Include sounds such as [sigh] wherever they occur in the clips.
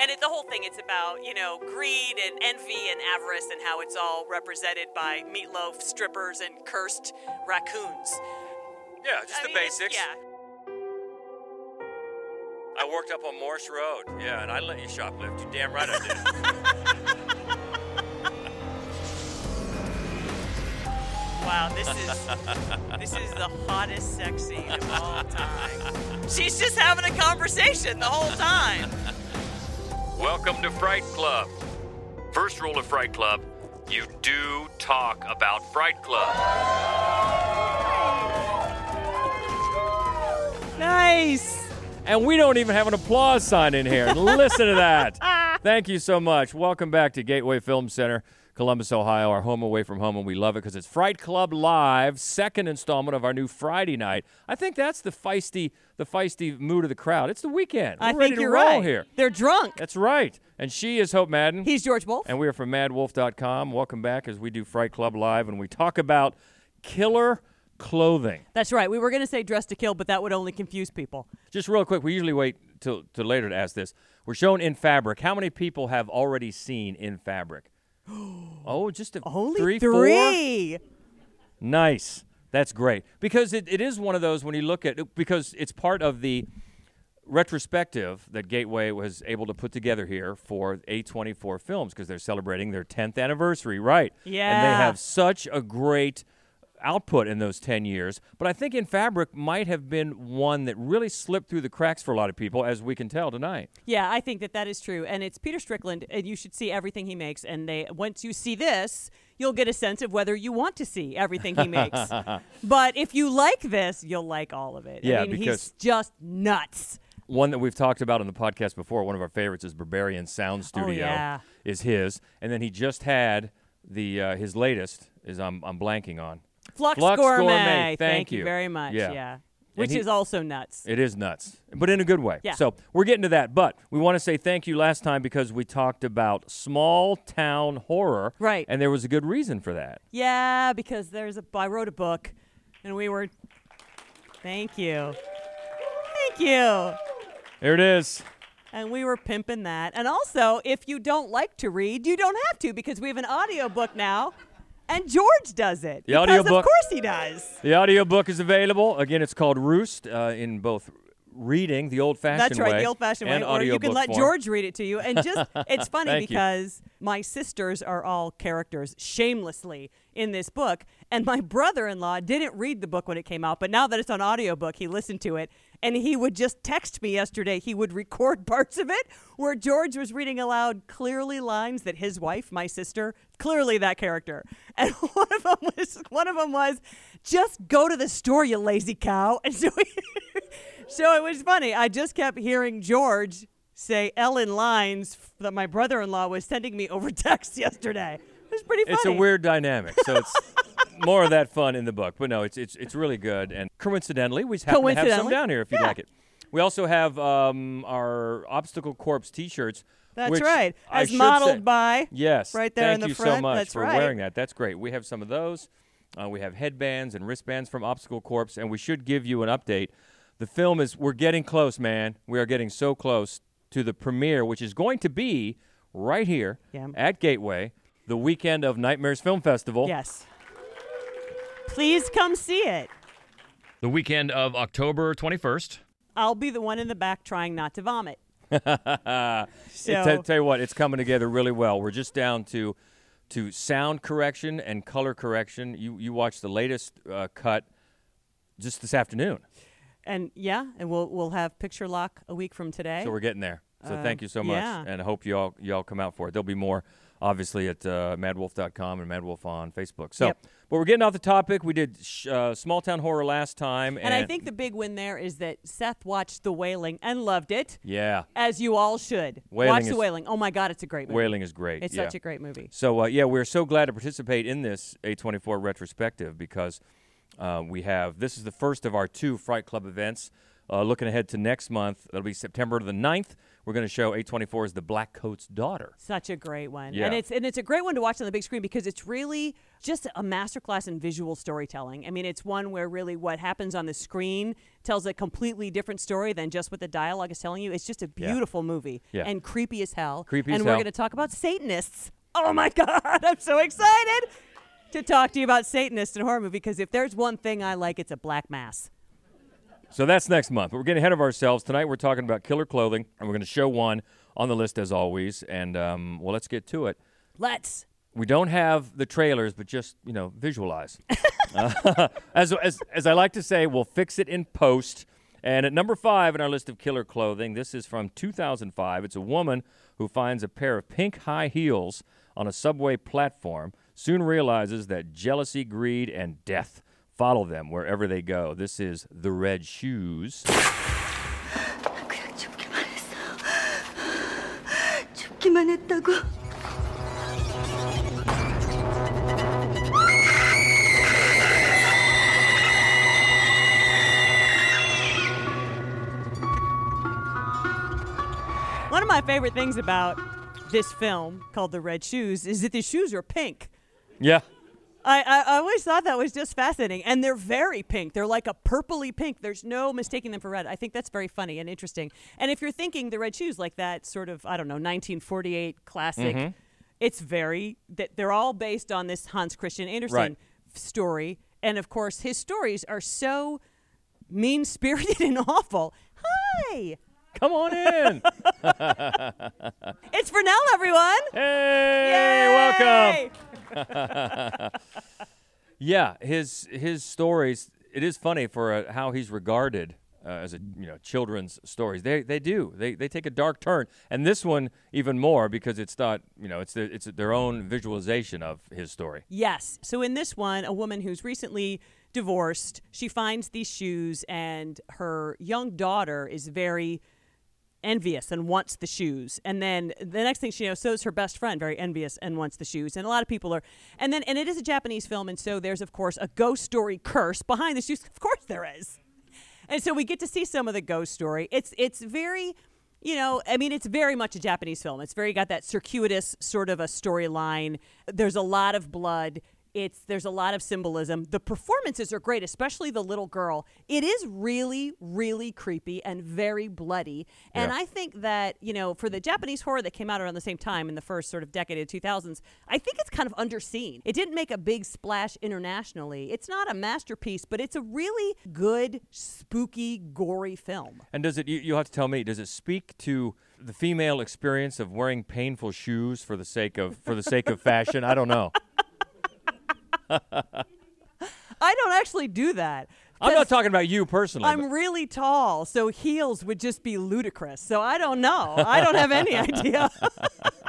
And it, the whole thing, it's about, you know, greed and envy and avarice and how it's all represented by meatloaf, strippers, and cursed raccoons. Yeah, just I the mean, basics. Yeah. I worked up on Morse Road. Yeah, and I let you shoplift. You damn right I did. [laughs] Wow, this is this is the hottest sex scene of all time. She's just having a conversation the whole time. Welcome to Fright Club. First rule of Fright Club you do talk about Fright Club. Nice. And we don't even have an applause sign in here. Listen to that. [laughs] Thank you so much. Welcome back to Gateway Film Center, Columbus, Ohio, our home away from home, and we love it because it's Fright Club Live, second installment of our new Friday night. I think that's the feisty, the feisty mood of the crowd. It's the weekend. We're I ready think to you're roll right. here. They're drunk. That's right. And she is Hope Madden. He's George Wolf. And we are from madwolf.com. Welcome back as we do Fright Club Live and we talk about killer clothing. That's right. We were going to say dress to kill, but that would only confuse people. Just real quick, we usually wait till, till later to ask this. We're shown in fabric. How many people have already seen in fabric? [gasps] oh, just a Only three, four? three. Nice. That's great. Because it, it is one of those when you look at it, because it's part of the retrospective that Gateway was able to put together here for A24 Films because they're celebrating their 10th anniversary, right? Yeah. And they have such a great output in those 10 years. But I think In Fabric might have been one that really slipped through the cracks for a lot of people, as we can tell tonight. Yeah, I think that that is true, and it's Peter Strickland, and you should see everything he makes. And they once you see this, you'll get a sense of whether you want to see everything he makes. [laughs] but if you like this, you'll like all of it. Yeah, I mean, he's just nuts. One that we've talked about on the podcast before, one of our favorites is Berberian Sound Studio. Oh, yeah. Is his, and then he just had the uh, his latest is I'm I'm blanking on. Flux, Flux Gourmet. Gourmet, thank you you. very much. Yeah. Yeah. Which he- is also nuts. It is nuts, but in a good way. Yeah. So we're getting to that, but we want to say thank you last time because we talked about small town horror, Right. And there was a good reason for that. Yeah, because there's a I wrote a book, and we were. Thank you. Thank you. There it is. And we were pimping that. And also, if you don't like to read, you don't have to because we have an audio book now. And George does it. The because audiobook- Of course he does. The audiobook is available. Again, it's called Roost uh, in both reading the old-fashioned That's right, way the old fashioned way. Or you can let form. George read it to you. And just, it's [laughs] funny because. you. My sisters are all characters shamelessly in this book. And my brother in law didn't read the book when it came out. But now that it's on audiobook, he listened to it. And he would just text me yesterday. He would [laughs] record parts of it where George was reading aloud clearly lines that his wife, my sister, clearly that character. [laughs] And one of them was, one of them was, just go to the store, you lazy cow. [laughs] And so he, so it was funny. I just kept hearing George say Ellen lines that my brother-in-law was sending me over [laughs] text yesterday. It was pretty funny. It's a weird dynamic. So it's [laughs] more of that fun in the book. But no, it's it's it's really good. And coincidentally, we happen to have some down here if you'd Yeah. like it. We also have um, our Obstacle Corpse T-shirts. That's which right. As modeled say- by Yes. right there in the front. Thank you so much That's for right. wearing that. That's great. We have some of those. Uh, we have headbands and wristbands from Obstacle Corpse, and we should give you an update. The film is we're getting close, man. We are getting so close to the premiere, which is going to be right here Yeah. at Gateway, the weekend of Nightmares Film Festival. Yes. Please come see it. The weekend of October 21st. I'll be the one in the back trying not to vomit. [laughs] So t- tell you what, it's coming together really well. We're just down to to sound correction and color correction. You you watched the latest uh, cut just this afternoon, and yeah, and we'll we'll have picture lock a week from today. so we're getting there. So Uh, thank you so much, yeah. and I hope you all you all come out for it. There'll be more, obviously, at uh, MadWolf.com and MadWolf on Facebook. So, Yep. but we're getting off the topic. We did sh- uh, small town horror last time, and, and I think the big win there is that Seth watched The Wailing and loved it, yeah, as you all should. Wailing Watch The is- Wailing. Oh my God, it's a great movie. Wailing is great. It's yeah. such a great movie. So uh, yeah, we're so glad to participate in this A24 retrospective because uh, we have this is the first of our two Fright Club events. Uh, looking ahead to next month, it'll be September the 9th. We're going to show A24's The Black Coat's Daughter. Such a great one. Yeah. And it's and it's a great one to watch on the big screen because it's really just a masterclass in visual storytelling. I mean, it's one where really what happens on the screen tells a completely different story than just what the dialogue is telling you. It's just a Yeah. beautiful movie Yeah. and creepy as hell. Creepy and as we're hell. going to talk about Satanists. Oh my [laughs] god, I'm so excited to talk to you about Satanists and horror movie because if there's one thing I like, it's a black mass. So that's next month. But we're getting ahead of ourselves. Tonight we're talking about killer clothing, and we're going to show one on the list as always. And, um, well, let's get to it. Let's. We don't have the trailers, but just, you know, visualize. [laughs] Uh, [laughs] as, as, as I like to say, we'll fix it in post. And at number five in our list of killer clothing, this is from 2005. It's a woman who finds a pair of pink high heels on a subway platform, soon realizes that jealousy, greed, and death follow them wherever they go. This is The Red Shoes. 그냥 죽기만 했어. 죽기만 했다고. One of my favorite things about this film called The Red Shoes is that the shoes are pink. Yeah. I, I, I always thought that was just fascinating. And they're very pink. They're like a purpley pink. There's no mistaking them for red. I think that's very funny and interesting. And if you're thinking the red shoes like that sort of, I don't know, 1948 classic, mm-hmm. it's very, that they're all based on this Hans Christian Andersen Right. story. And of course, his stories are so mean spirited [laughs] and awful. Hi! Come on in. [laughs] It's Vernell, everyone! hey, welcome. [laughs] Yeah, his his stories. It is funny for uh, how he's regarded uh, as a you know children's stories. They they do they they take a dark turn, and this one even more because it's not you know it's their, it's their own visualization of his story. Yes. So in this one, a woman who's recently divorced, she finds these shoes, and her young daughter is very envious and wants the shoes. And then the next thing she knows, so is her best friend, very envious and wants the shoes. And a lot of people are. And then, and it is a Japanese film, and so there's of course a ghost story curse behind the shoes. [laughs] Of course there is. And so we get to see some of the ghost story. It's it's very, you know, I mean, it's very much a Japanese film. It's very got that circuitous sort of a storyline. There's a lot of blood. It's there's a lot of symbolism. The performances are great, especially the little girl. It is really, really creepy and very bloody. And Yeah. I think that you know, for the Japanese horror that came out around the same time in the first sort of decade of 2000s, I think it's kind of underseen. It didn't make a big splash internationally. It's not a masterpiece, but it's a really good, spooky, gory film. And does it? You, you'll have to tell me. Does it speak to the female experience of wearing painful shoes for the sake of for the sake of [laughs] fashion? I don't know. I don't actually do that. I'm not talking about you personally. I'm but- really tall, so heels would just be ludicrous. So I don't know. I don't have any idea.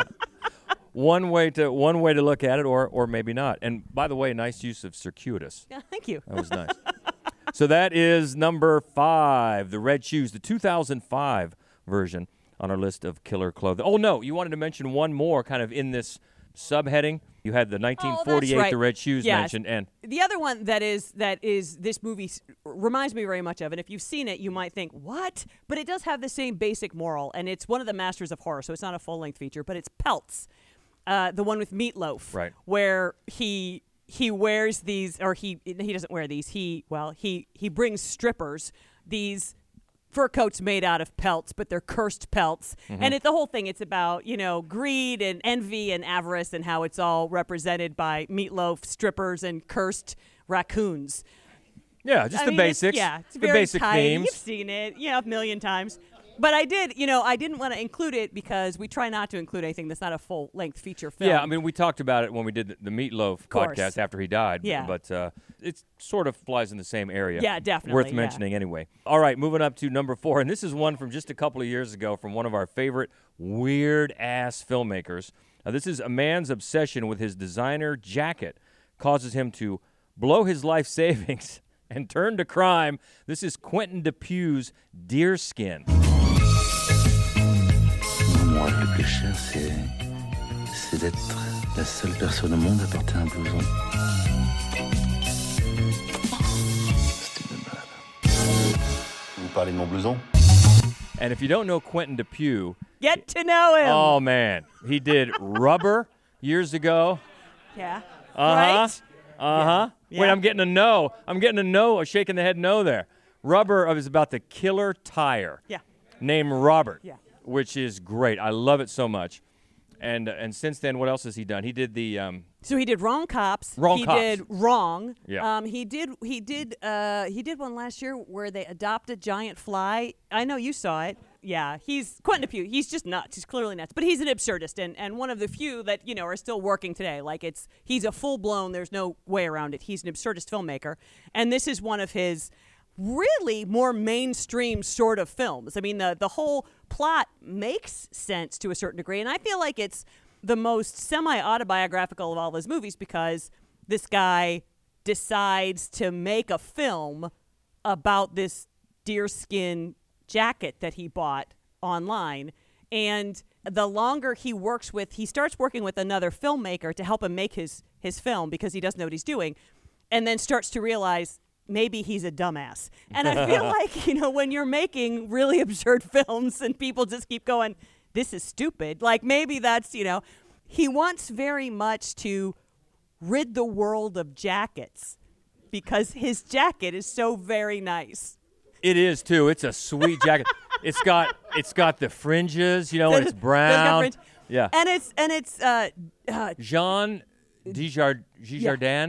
[laughs] one way to one way to look at it, or or maybe not. And by the way, nice use of circuitous. yeah, thank you. That was nice. [laughs] so that is number five, the Red Shoes, the 2005 version on our list of killer clothing. Oh no, you wanted to mention one more, kind of in this subheading. You had the Oh, 1948, right. the Red Shoes Yes. mentioned, and The other one that is that is this movie reminds me very much of, and if you've seen it, you might think what, but it does have the same basic moral, and it's one of the masters of horror, so it's not a full length feature, but it's Pelts, uh, the one with Meatloaf, Right. Where he he wears these, or he he doesn't wear these. He well he he brings strippers these fur coats made out of pelts, but they're cursed pelts. Mm-hmm. And it, the whole thing, it's about, you know, greed and envy and avarice and how it's all represented by meatloaf strippers and cursed raccoons. yeah, just I the mean, it's- basics, yeah, it's the very basic tidy. themes. You've seen it, you know, a million times. But I did, you know, I didn't want to include it because we try not to include anything that's not a full length feature film. Yeah, I mean, we talked about it when we did the, the Meatloaf podcast after he died. Yeah. But uh, it sort of flies in the same area. Yeah, definitely, Worth yeah. mentioning anyway. All right, moving up to number four. And this is one from just a couple of years ago from one of our favorite weird ass filmmakers. Now, this is a man's obsession with his designer jacket causes him to blow his life [laughs] savings and turn to crime. This is Quentin Dupieux's Deerskin. Moi, le plus cher, c'est. c'est d'être la seule personne au monde à porter un blouson. C'est une balade. Vous parler de mon blouson And if you don't know Quentin Dupieux, Get to know him. oh man, he did Rubber years ago. yeah. Uh huh. Right? Uh huh. Wait, I'm getting a no. I'm getting a no. A shaking the head no there. Rubber is about the killer tire. Yeah. Named Robert. Yeah. Which is great. I love it so much. And and since then, what else has he done? He did the um, So he did Wrong Cops. Wrong he Cops. did Wrong. Yeah. Um, he did he did uh, he did one last year where they adopt a giant fly. I know you saw it. Yeah, he's Quentin Dupieux. He's just nuts. He's clearly nuts. But he's an absurdist and, and one of the few that, you know, are still working today. Like it's he's a full blown, there's no way around it. He's an absurdist filmmaker. And this is one of his really more mainstream sort of films. I mean, the the whole plot makes sense to a certain degree, and I feel like it's the most semi autobiographical of all his movies because this guy decides to make a film about this deerskin jacket that he bought online. And the longer he works with, he starts working with another filmmaker to help him make his, his film because he doesn't know what he's doing, and then starts to realize maybe he's a dumbass. And I feel [laughs] like, you know, when you're making really [laughs] absurd films and people just keep going, this is stupid, like maybe that's, you know, he wants very much to rid the world of jackets because his jacket is so very nice. It is too. It's a sweet jacket. [laughs] it's got it's got the fringes, you know, and it's brown. Yeah. And it's and it's uh, uh Jean Dujardin,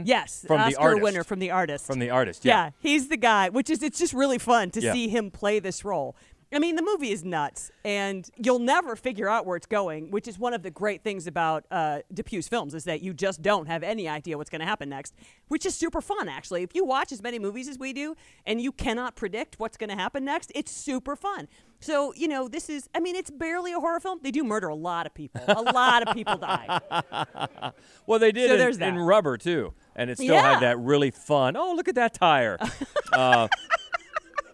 yeah. Yes, from Oscar the artist. winner from the artist. From the artist. yeah. Yeah. he's the guy. Which is it's just really fun to Yeah. see him play this role. I mean, the movie is nuts, and you'll never figure out where it's going. Which is one of the great things about uh, Dupieux's films is that you just don't have any idea what's going to happen next, which is super fun. Actually, if you watch as many movies as we do, and you cannot predict what's going to happen next, it's super fun. So you know, this is. I mean, it's barely a horror film. They do murder a lot of people. A lot of people die. [laughs] Well, they did So in, there's in rubber too, and it still Yeah. had that really fun. Oh, look at that tire. [laughs] uh,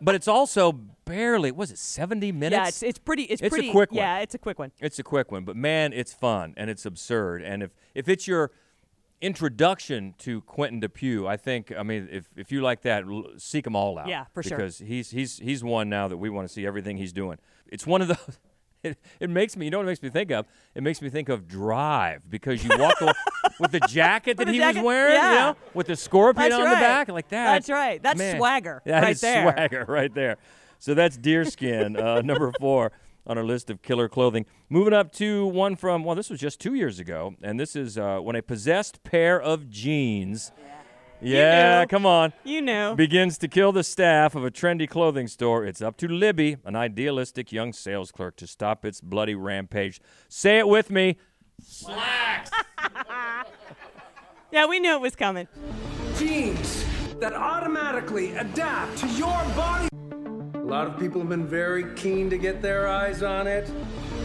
but it's also barely. Was it seventy minutes? Yeah, it's, it's pretty. It's, It's a quick one. Yeah, it's a quick one. It's a quick one, but man, it's fun and it's absurd. And if if it's your introduction to Quentin Dupieux, I think I mean if if you like that, l- seek them all out. Yeah, for sure. Because he's he's he's one now that we want to see everything he's doing. It's one of those. [laughs] It, it makes me, you know what it makes me think of? It makes me think of Drive because you walk away [laughs] with the jacket that the he jacket, was wearing, you know, with the scorpion That's on right. the back, like that. That's right. That's man, swagger That right is there. swagger [laughs] right there. So that's deerskin, uh, number four on our list of killer clothing. Moving up to one from, well, this was just two years ago, and this is uh, when a possessed pair of jeans. Yeah, knew. come on. You know. Begins to kill the staff of a trendy clothing store. It's up to Libby, an idealistic young sales clerk, to stop its bloody rampage. Say it with me. Slacks. [laughs] yeah, we knew it was coming. Jeans that automatically adapt to your body. A lot of people have been very keen to get their eyes on it.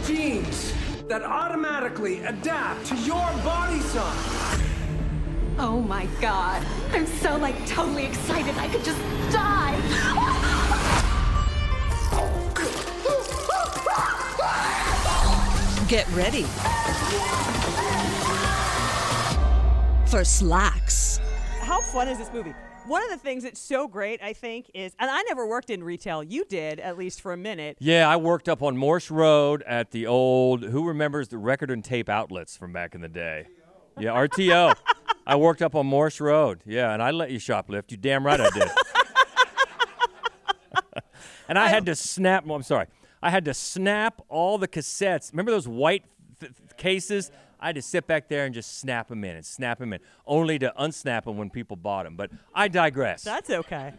Jeans that automatically adapt to your body size. Oh my god. I'm so like totally excited I could just die. Get ready for slacks. How fun is this movie? One of the things that's so great, I think, is, and I never worked in retail. You did, at least for a minute. Yeah, I worked up on Morse Road at the old, who remembers the record and tape outlets from back in the day? Yeah, RTO. I worked up on Morse Road. Yeah, and I let you shoplift. You damn right I did. [laughs] and I had to snap, well, I'm sorry, I had to snap all the cassettes. Remember those white th- th- cases? I had to sit back there and just snap them in and snap them in, only to unsnap them when people bought them. But I digress. That's okay.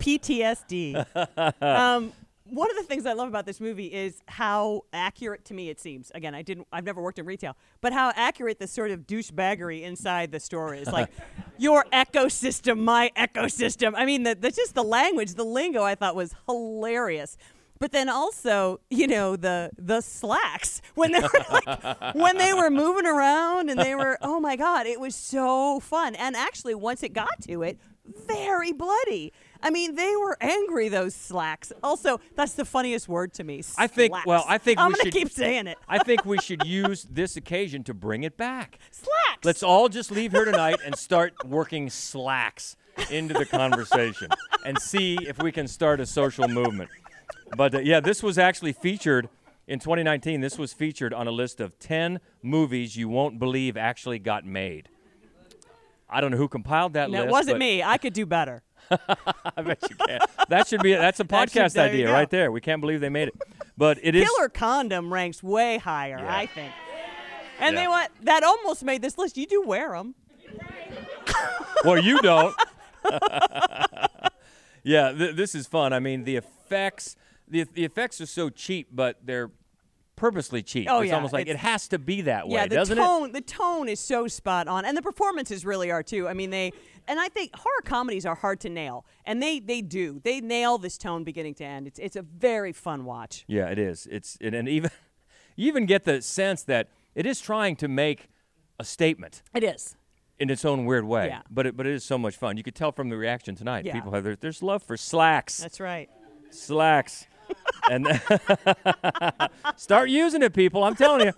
PTSD. [laughs] um, one of the things I love about this movie is how accurate to me it seems. Again, I didn't I've never worked in retail, but how accurate the sort of douchebaggery inside the store is. Like [laughs] your ecosystem, my ecosystem. I mean, the, the just the language, the lingo I thought was hilarious. But then also, you know, the the slacks when they were like, when they were moving around and they were [laughs] oh my god, it was so fun. And actually once it got to it, very bloody. I mean, they were angry. Those slacks. Also, that's the funniest word to me. I think- well, I think I'm we gonna should- keep saying it. I think we should [laughs] use this occasion to bring it back. slacks. Let's all just leave here tonight and start working slacks into the conversation. and see if we can start a social movement. But uh, yeah, this was actually featured in 2019. This was featured on a list of 10 movies you won't believe actually got made. I don't know who compiled that No, list. it wasn't me. I could do better. [laughs] I bet you can. That should be that's a That should- podcast idea right there. We can't believe they made it, but it is. Killer Condom ranks way higher, Yeah. I think. And Yeah. they want That almost made this list. You do wear them. Well, you don't. [laughs] [laughs] yeah, th- this is fun. I mean, the effects, the the effects are so cheap, but they're purposely cheap. Oh, it's yeah, almost like it's- it has to be that way, Yeah, the doesn't tone the tone is so spot on, and the performances really are too. I mean, they and I think horror comedies are hard to nail, and they they do. They nail this tone beginning to end. It's it's a very fun watch. Yeah, it is. It's it, and even [laughs] you even get the sense that it is trying to make a statement It is. in its own weird way. Yeah. But it, but it is so much fun. You could tell from the reaction tonight. Yeah. People have their, there's love for slacks. That's right. Slacks. and [laughs] start using it, people. I'm telling you.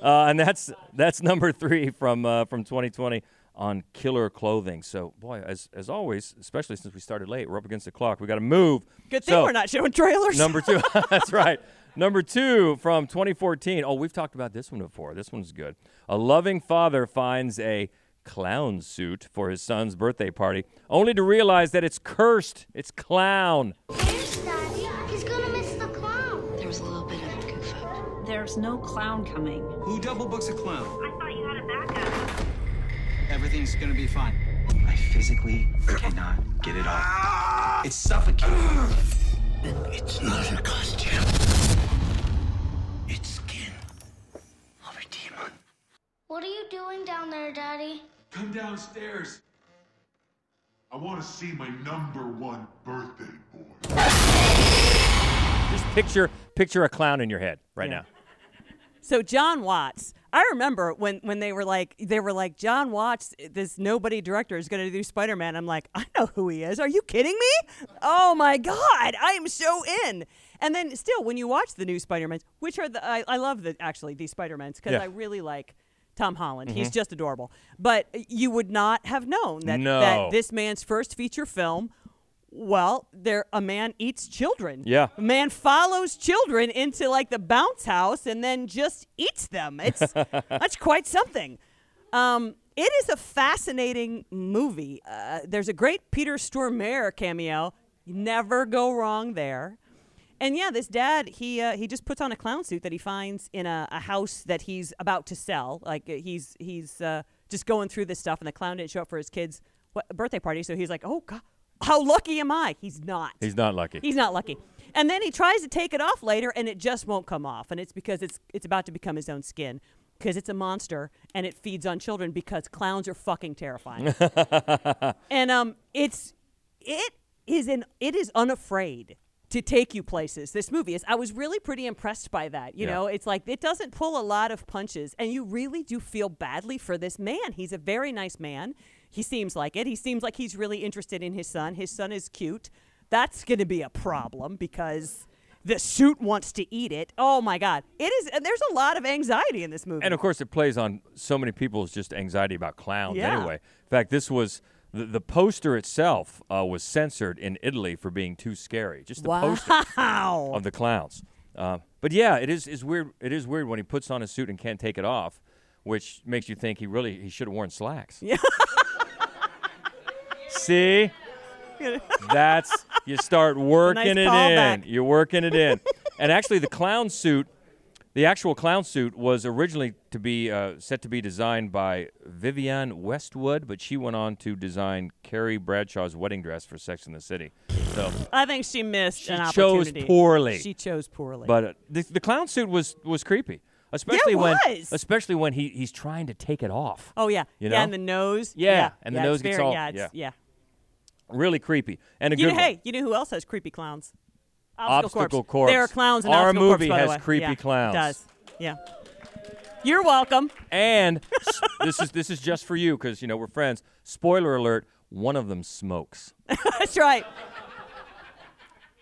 Uh, and that's that's number three from uh, from 2020 on killer clothing. So, boy, as as always, especially since we started late, we're up against the clock. We got to move. Good thing So, we're not showing trailers. Number two. [laughs] [laughs] that's right. Number two from 2014. Oh, we've talked about this one before. This one's good. A loving father finds a clown suit for his son's birthday party, only to realize that it's cursed. It's clown. Where's Daddy? He's gonna miss the clown. There was a little bit of a goof up. There's no clown coming. Who double books a clown? I thought you had a backup. Everything's gonna be fine. I physically cannot get it off. It's suffocating. It's not a costume. It's skin of a demon. What are you doing Daddy? Come downstairs. I want to see my number one birthday boy. Just picture picture a clown in your head right Yeah. now. So John Watts, I remember when when they were like they were like John Watts, this nobody director is going to do Spider Man. I'm like, I know who he is. Are you kidding me? Oh my god, I am so in. And then still, when you watch the new Spider Mans, which are the I, I love the actually these Spider Mans because Yeah. I really like. Tom Holland, he's just adorable. But you would not have known that, No. that this man's first feature film well, there a man eats children. Yeah. A man follows children into like the bounce house and then just eats them. It's [laughs] that's quite something. Um, it is a fascinating movie. Uh, there's a great Peter Stormare cameo. You never go wrong there. And yeah, this dad he uh, he just puts on a clown suit that he finds in a, a house that he's about to sell. Like uh, he's he's uh, just going through this stuff, and the clown didn't show up for his kid's what, birthday party, so he's like, "Oh God, how lucky am I?" He's not. He's not lucky. He's not lucky. And then he tries to take it off later, and it just won't come off. And it's because it's it's about to become his own skin, because it's a monster and it feeds on children. Because clowns are fucking terrifying. [laughs] and um, it's it is an it is unafraid to take you places. This movie is. I was really pretty impressed by that. You Yeah. know, it's like it doesn't pull a lot of punches, and you really do feel badly for this man. He's a very nice man. He seems like it. He seems like he's really interested in his son. His son is cute. That's going to be a problem because the suit wants to eat it. Oh my God! It is. and There's a lot of anxiety in this movie. And of course, it plays on so many people's just anxiety about clowns Yeah. anyway. In fact, this was the, the poster itself uh, was censored in Italy for being too scary. Just the poster of the clowns. Uh, but yeah, it is is weird. It is weird when he puts on a suit and can't take it off, which makes you think he really he should have worn slacks. Yeah. See, that's you start working it in. You're working it in. and actually, the clown suit, the actual clown suit, was originally to be uh, set to be designed by Vivienne Westwood, but she went on to design Carrie Bradshaw's wedding dress for Sex in the City. So, I think she missed She an chose poorly. She chose poorly. but uh, the, the clown suit was was creepy, especially when was. especially when he he's trying to take it off. oh yeah, You yeah, know? and the nose. Yeah, and the yeah, nose gets very, all- yeah, yeah. yeah. Really creepy and a You good know, hey, you know who else has creepy clowns? Obstacle. Corpse. There are clowns in Our Obstacle movie has creepy Yeah, clowns. It does. Yeah. You're welcome. And [laughs] s- this is this is just for you because you know we're friends. Spoiler alert: one of them smokes. [laughs] That's right.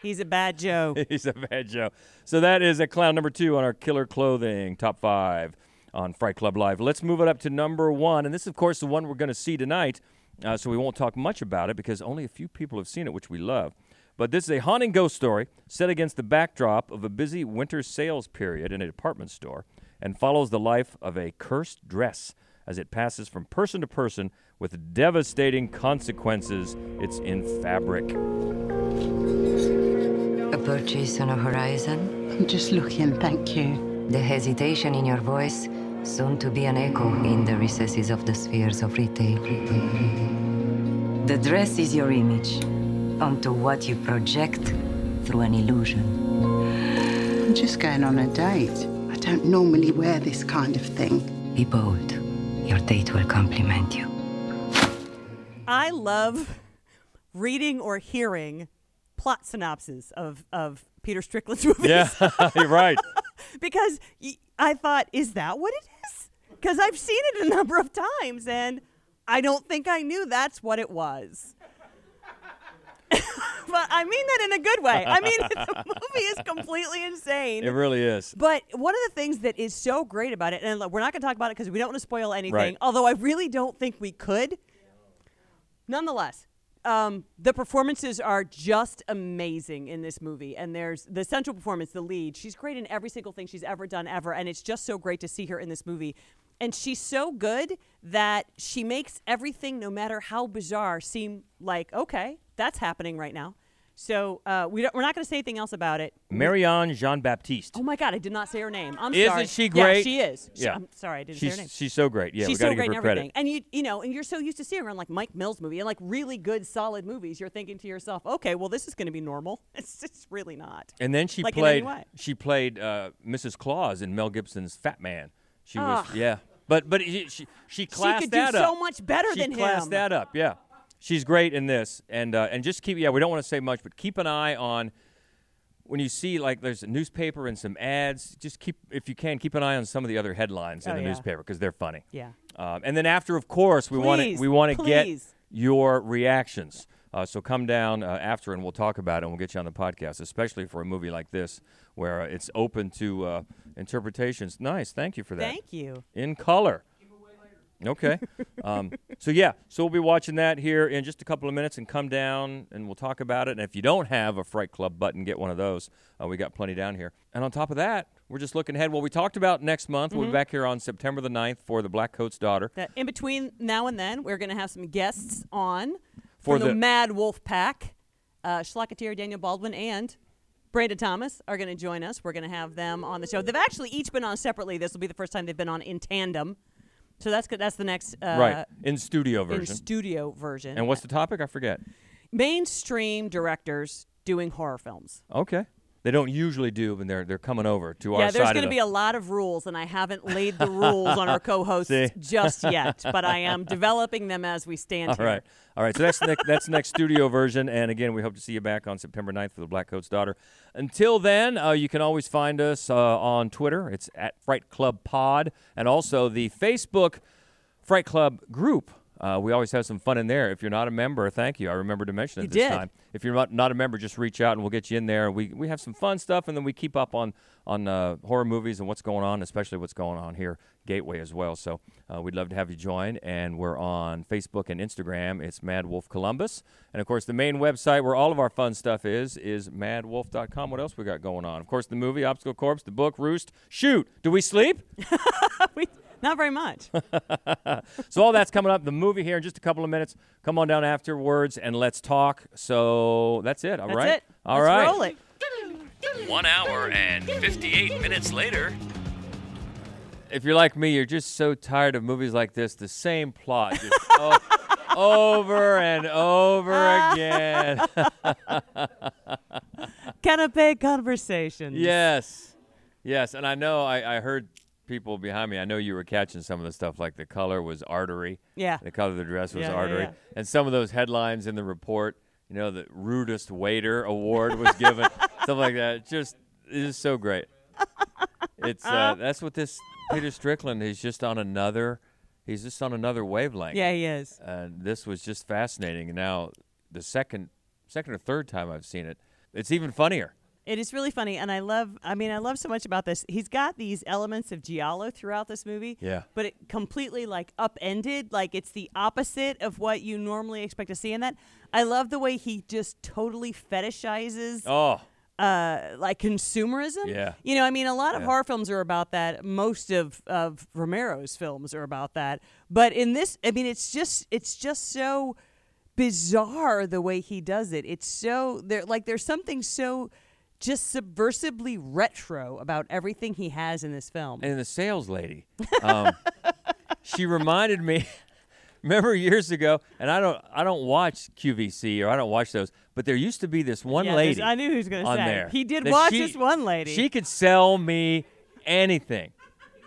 He's a bad Joe. [laughs] He's a bad Joe. So that is a clown number two on our killer clothing top five on Fright Club Live. Let's move it up to number one, and this, is of course, the one we're going to see tonight. uh, so we won't talk much about it because only a few people have seen it, which we love. But this is a haunting ghost story set against the backdrop of a busy winter sales period in a department store and follows the life of a cursed dress as it passes from person to person with devastating consequences. It's in fabric. A purchase on a horizon? I'm just looking, thank you. The hesitation in your voice, soon to be an echo in the recesses of the spheres of retail. The dress is your image, onto what you project through an illusion. I'm just going on a date. I don't normally wear this kind of thing. Be bold. Your date will compliment you. I love reading or hearing plot synopses of, of Peter Strickland's [laughs] movies. Yeah, [laughs] you're right. [laughs] because I thought, is that what it is? Because I've seen it a number of times and I don't think I knew that's what it was. But I mean that in a good way. I mean, [laughs] the movie is completely insane. It really is. But one of the things that is so great about it, and we're not going to talk about it because we don't want to spoil anything, Right. although I really don't think we could. Nonetheless, um, the performances are just amazing in this movie. And there's the central performance, the lead. She's great in every single thing she's ever done, ever. And it's just so great to see her in this movie. And she's so good that she makes everything, no matter how bizarre, seem like, okay, that's happening right now. So uh, we don't, we're not going to say anything else about it. Marianne Jean Baptiste. Oh my God, I did not say her name. I'm Isn't sorry. she Yeah, she is. She- Yeah. I'm sorry, I didn't she's, say her name. She's so great. Yeah, She's we got so to great give in her everything. credit. And you you know, and you're so used to seeing her in like Mike Mills movie and like really good solid movies. You're thinking to yourself, okay, well this is going to be normal. [laughs] It's just really not. And then she Like played she played uh, Mrs. Claus in Mel Gibson's Fat Man. She was yeah, but but she she, she classed could do up. so much better she than him. She classed that up. Yeah, she's great in this, and uh, and just keep yeah. We don't want to say much, but keep an eye on when you see like there's a newspaper and some ads. Just keep if you can keep an eye on some of the other headlines in Oh, the yeah. newspaper because they're funny. Yeah. Um, and then after, of course, we want to we want to get your reactions. Uh, so come down uh, after, and we'll talk about it, and we'll get you on the podcast, especially for a movie like this, where uh, it's open to uh, interpretations. Nice, thank you for that. Thank you. In color. Okay. um, so yeah, so we'll be watching that here in just a couple of minutes, and come down, and we'll talk about it. And if you don't have a Fright Club button, get one of those. Uh, we got plenty down here. And on top of that, we're just looking ahead. Well, we talked about next month. We'll be Mhm. back here on September the 9th for the Black Coat's Daughter. That in between now and then, we're going to have some guests on For the, the- Mad Wolf Pack. Uh, Schlocketeer, Daniel Baldwin, and Brandon Thomas are going to join us. We're going to have them on the show. They've actually each been on separately. This will be the first time they've been on in tandem. So that's good. That's the next uh, right in studio in version. studio version. and what's the topic? I forget. mainstream directors doing horror films? Okay, they don't usually do, but they're they're coming over to our yeah, there's going to the- be a lot of rules, and I haven't laid the [laughs] rules on our co-hosts just [laughs] yet, but I am developing them as we stand All here. right, all right. So that's next, that's the next studio version, and again, we hope to see you back on September 9th for the Black Coat's Daughter. Until then, uh, you can always find us uh, on Twitter. It's at Fright Club Pod, and also the Facebook Fright Club group. Uh, we always have some fun in there. If you're not a member, thank you. I remember to mention it You this did. time. If you're not, not a member, just reach out and we'll get you in there. We we have some fun stuff, and then we keep up on on uh, horror movies and what's going on, especially what's going on here Gateway as well. So uh, we'd love to have you join. And we're on Facebook and Instagram. It's Mad Wolf Columbus, and of course the main website where all of our fun stuff is is MadWolf.com. What else we got going on? Of course the movie Obstacle Corpse, the book Roost. Shoot, do we sleep? [laughs] [laughs] Not very much. [laughs] so all that's coming up. The movie here in just a couple of minutes. Come on down afterwards and let's talk. So that's it. All That's right. it. All Let's right. roll it. One hour and 58 minutes later. If you're like me, you're just so tired of movies like this. The same plot, just o- [laughs] over and over ah. again. Canapé conversations. yes, yes. And I know I, I heard people behind me. I know you were catching some of the stuff. Like the color was artery. Yeah. The color of the dress was Yeah, yeah, artery. yeah. And some of those headlines in the report. You know, the rudest waiter award was given. [laughs] stuff like that. It's just it is so great. It's uh, that's what this Peter Strickland. He's just on another. He's just on another wavelength. Yeah, he is. And this was just fascinating. And now the second, second or third time I've seen it, it's even funnier. It is really funny, and I love. I mean, I love so much about this. He's got these elements of giallo throughout this movie. Yeah. But it completely like upended. Like it's the opposite of what you normally expect to see in that. I love the way he just totally fetishizes. Oh. Uh, like consumerism. Yeah. You know, I mean, a lot of Yeah. horror films are about that. Most of of Romero's films are about that. But in this, I mean, it's just it's just so bizarre the way he does it. It's so there like there's something so just subversively retro about everything he has in this film. and the sales lady. Um, [laughs] she reminded me. [laughs] Remember years ago, and I don't, I don't watch QVC or I don't watch those, but there used to be this one Yeah, lady. I knew he was gonna on say. there He did watch she- this one lady. She could sell me anything,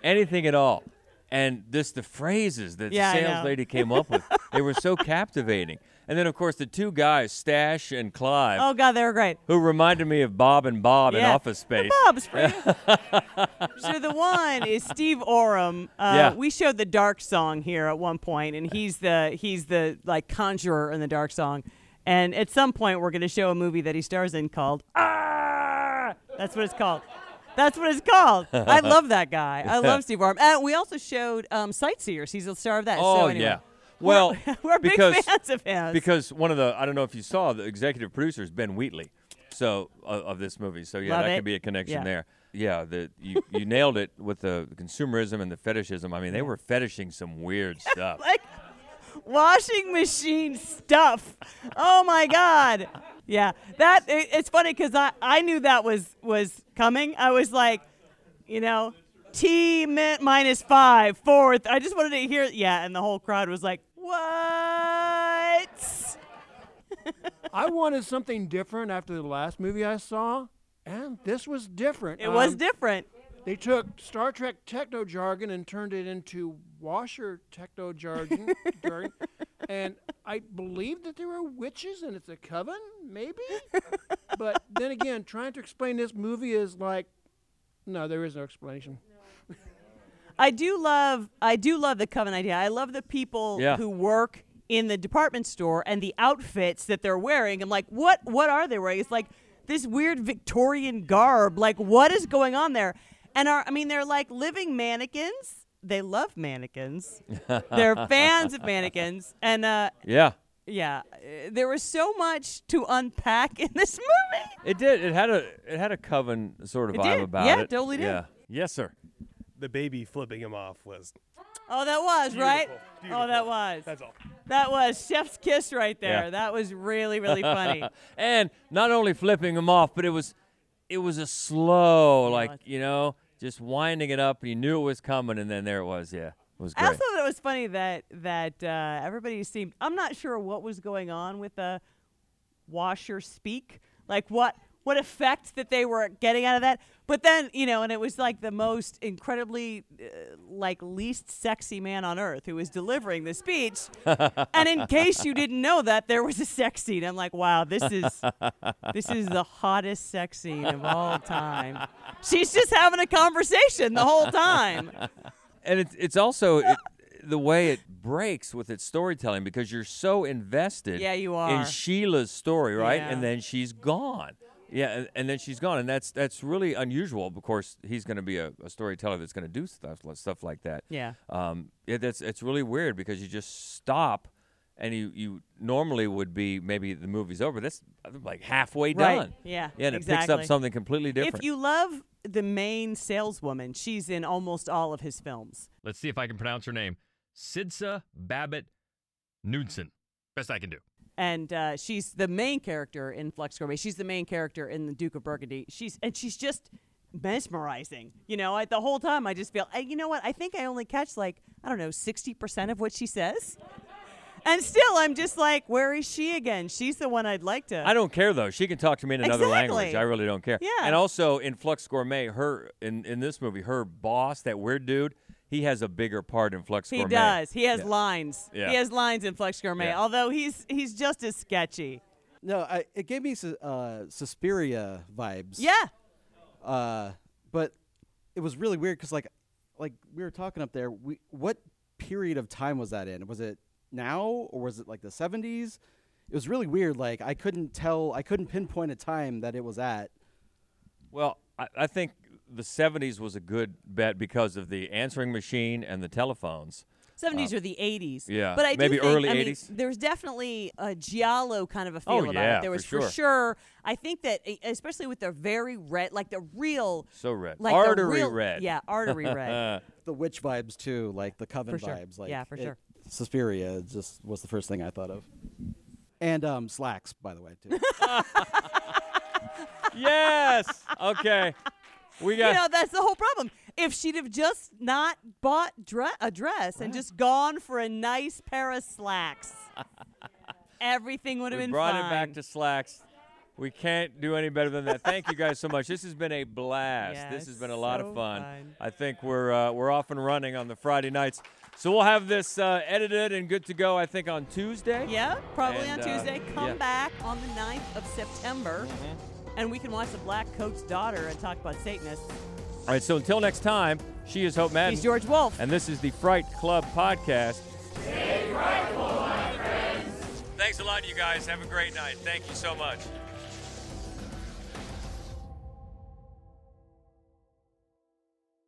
anything at all, and this the phrases that Yeah, the sales lady came up with, [laughs] they were so captivating. And then of course the two guys, Stash and Clive, oh God, they were great. who reminded me of Bob and Bob in Office Space. The Bob's [laughs] so the one is Steve Oram. Uh, Yeah. We showed the Dark song here at one point, and he's the he's the like conjurer in the Dark song. And at some point, we're going to show a movie that he stars in called Ah. That's what it's called. That's what it's called. I love that guy. I [laughs] love Steve Oram. And we also showed um, Sightseers. He's the star of that. Oh so anyway. yeah. Well, [laughs] we're big because, fans of his. Because one of the I don't know if you saw the executive producer is Ben Wheatley, so of, of this movie. So yeah, Love that it. could be a connection Yeah. there. Yeah, the you, you nailed it with the consumerism and the fetishism. I mean, they were fetishing some weird [laughs] stuff. like washing machine stuff. Oh my god. Yeah, that it, it's funny because I I knew that was was coming. I was like, you know, T mi- minus five fourth. I just wanted to hear. Yeah, and the whole crowd was like, what? [laughs] I wanted something different after the last movie I saw, and this was different. It was Um, different. They took Star Trek techno jargon and turned it into washer techno jargon, [laughs] jargon, and I believe that there are witches and it's a coven, maybe. [laughs] but then again, trying to explain this movie is like, no, there is no explanation. I do love I do love the coven idea. I love the people Yeah. who work in the department store and the outfits that they're wearing. I'm like, what what are they wearing? It's like this weird Victorian garb. Like what is going on there? And are I mean they're like living mannequins. They love mannequins. [laughs] they're fans of mannequins. And uh Yeah, yeah, uh, there was so much to unpack in this movie. it did. It had a it had a coven sort of It vibe did. about Yeah, it. totally did. Yeah. Yes, sir. The baby flipping him off was. Oh, that was right. Oh, that was. That's all. That was chef's kiss right there. Yeah. That was really really funny. [laughs] and not only flipping him off, but it was it was a slow, like you know, just winding it up. You knew it was coming, and then there it was. Yeah, it was I great. also thought it was funny that that uh, everybody seemed. I'm not sure what was going on with the washer speak, like what what effect that they were getting out of that. But then you know, and it was like the most incredibly uh, like least sexy man on earth who was delivering the speech. and in case you didn't know that, there was a sex scene. I'm like, wow, this is this is the hottest sex scene of all time. She's just having a conversation the whole time. and it's it's also it, the way it breaks with its storytelling because you're so invested Yeah, you are. in. Sheila's story, right? Yeah. And then she's gone. Yeah, and, and then she's gone, and that's that's really unusual. Of course, he's going to be a, a storyteller that's going to do stuff stuff like that. Yeah. Um, yeah, that's it's really weird because you just stop, and you you normally would be maybe the movie's over. That's like halfway Right. done. Yeah, Yeah, and it picks up something completely different. If you love the main saleswoman, she's in almost all of his films. Let's see if I can pronounce her name. Sidse Babett Knudsen. Best I can do. And uh, she's the main character in Flux Gourmet. She's the main character in the Duke of Burgundy. She's and she's just mesmerizing. You know, I, the whole time I just feel, I, you know what? I think I only catch like I don't know, sixty percent of what she says. And still, I'm just like, where is she again? She's the one I'd like to. I don't care though. She can talk to me in another Exactly. language. I really don't care. Yeah. And also in Flux Gourmet, her in in this movie, her boss, that weird dude, he has a bigger part in Flux Gourmet. He does. He has Yeah. lines. Yeah. He has lines in Flux Gourmet. Yeah. Although he's he's just as sketchy. No, I, it gave me Sus- uh, Suspiria vibes. Yeah. Uh, but it was really weird because like, like we were talking up there. We what period of time was that in? Was it now or was it like the seventies? It was really weird. Like I couldn't tell. I couldn't pinpoint a time that it was at. Well, I, I think the 70s was a good bet because of the answering machine and the telephones. 70s Uh, or the 80s. yeah, But I do maybe think, early I mean, 80s. there's definitely a Giallo kind of a feel Oh, about yeah, it. There for was for sure. I think that, especially with the very red, like the real. So red. Like the Artery real- red. Yeah, artery red. [laughs] the witch vibes too, like the coven For sure. vibes. Like Yeah, for it- sure. Suspiria just was the first thing I thought of. And um, slacks, by the way, too. [laughs] yes. Okay. We got. you know, that's the whole problem. If she'd have just not bought dre- a dress and just gone for a nice pair of slacks, [laughs] everything would have we been brought fine. it back to slacks. We can't do any better than that. Thank you guys so much. This has been a blast. Yeah, [laughs] this has been a lot so of fun. fun. I think we're uh, we're off and running on the Friday nights. So we'll have this uh, edited and good to go. I think on Tuesday. Yeah, probably And, on uh, Tuesday. Come yeah. back on the 9th of September, and we can watch The Black Coat's Daughter and talk about Satanists. All right. So until next time, she is Hope Madden. He's George Wolf. And this is the Fright Club podcast. Thanks a lot, you guys. Have a great night. Thank you so much.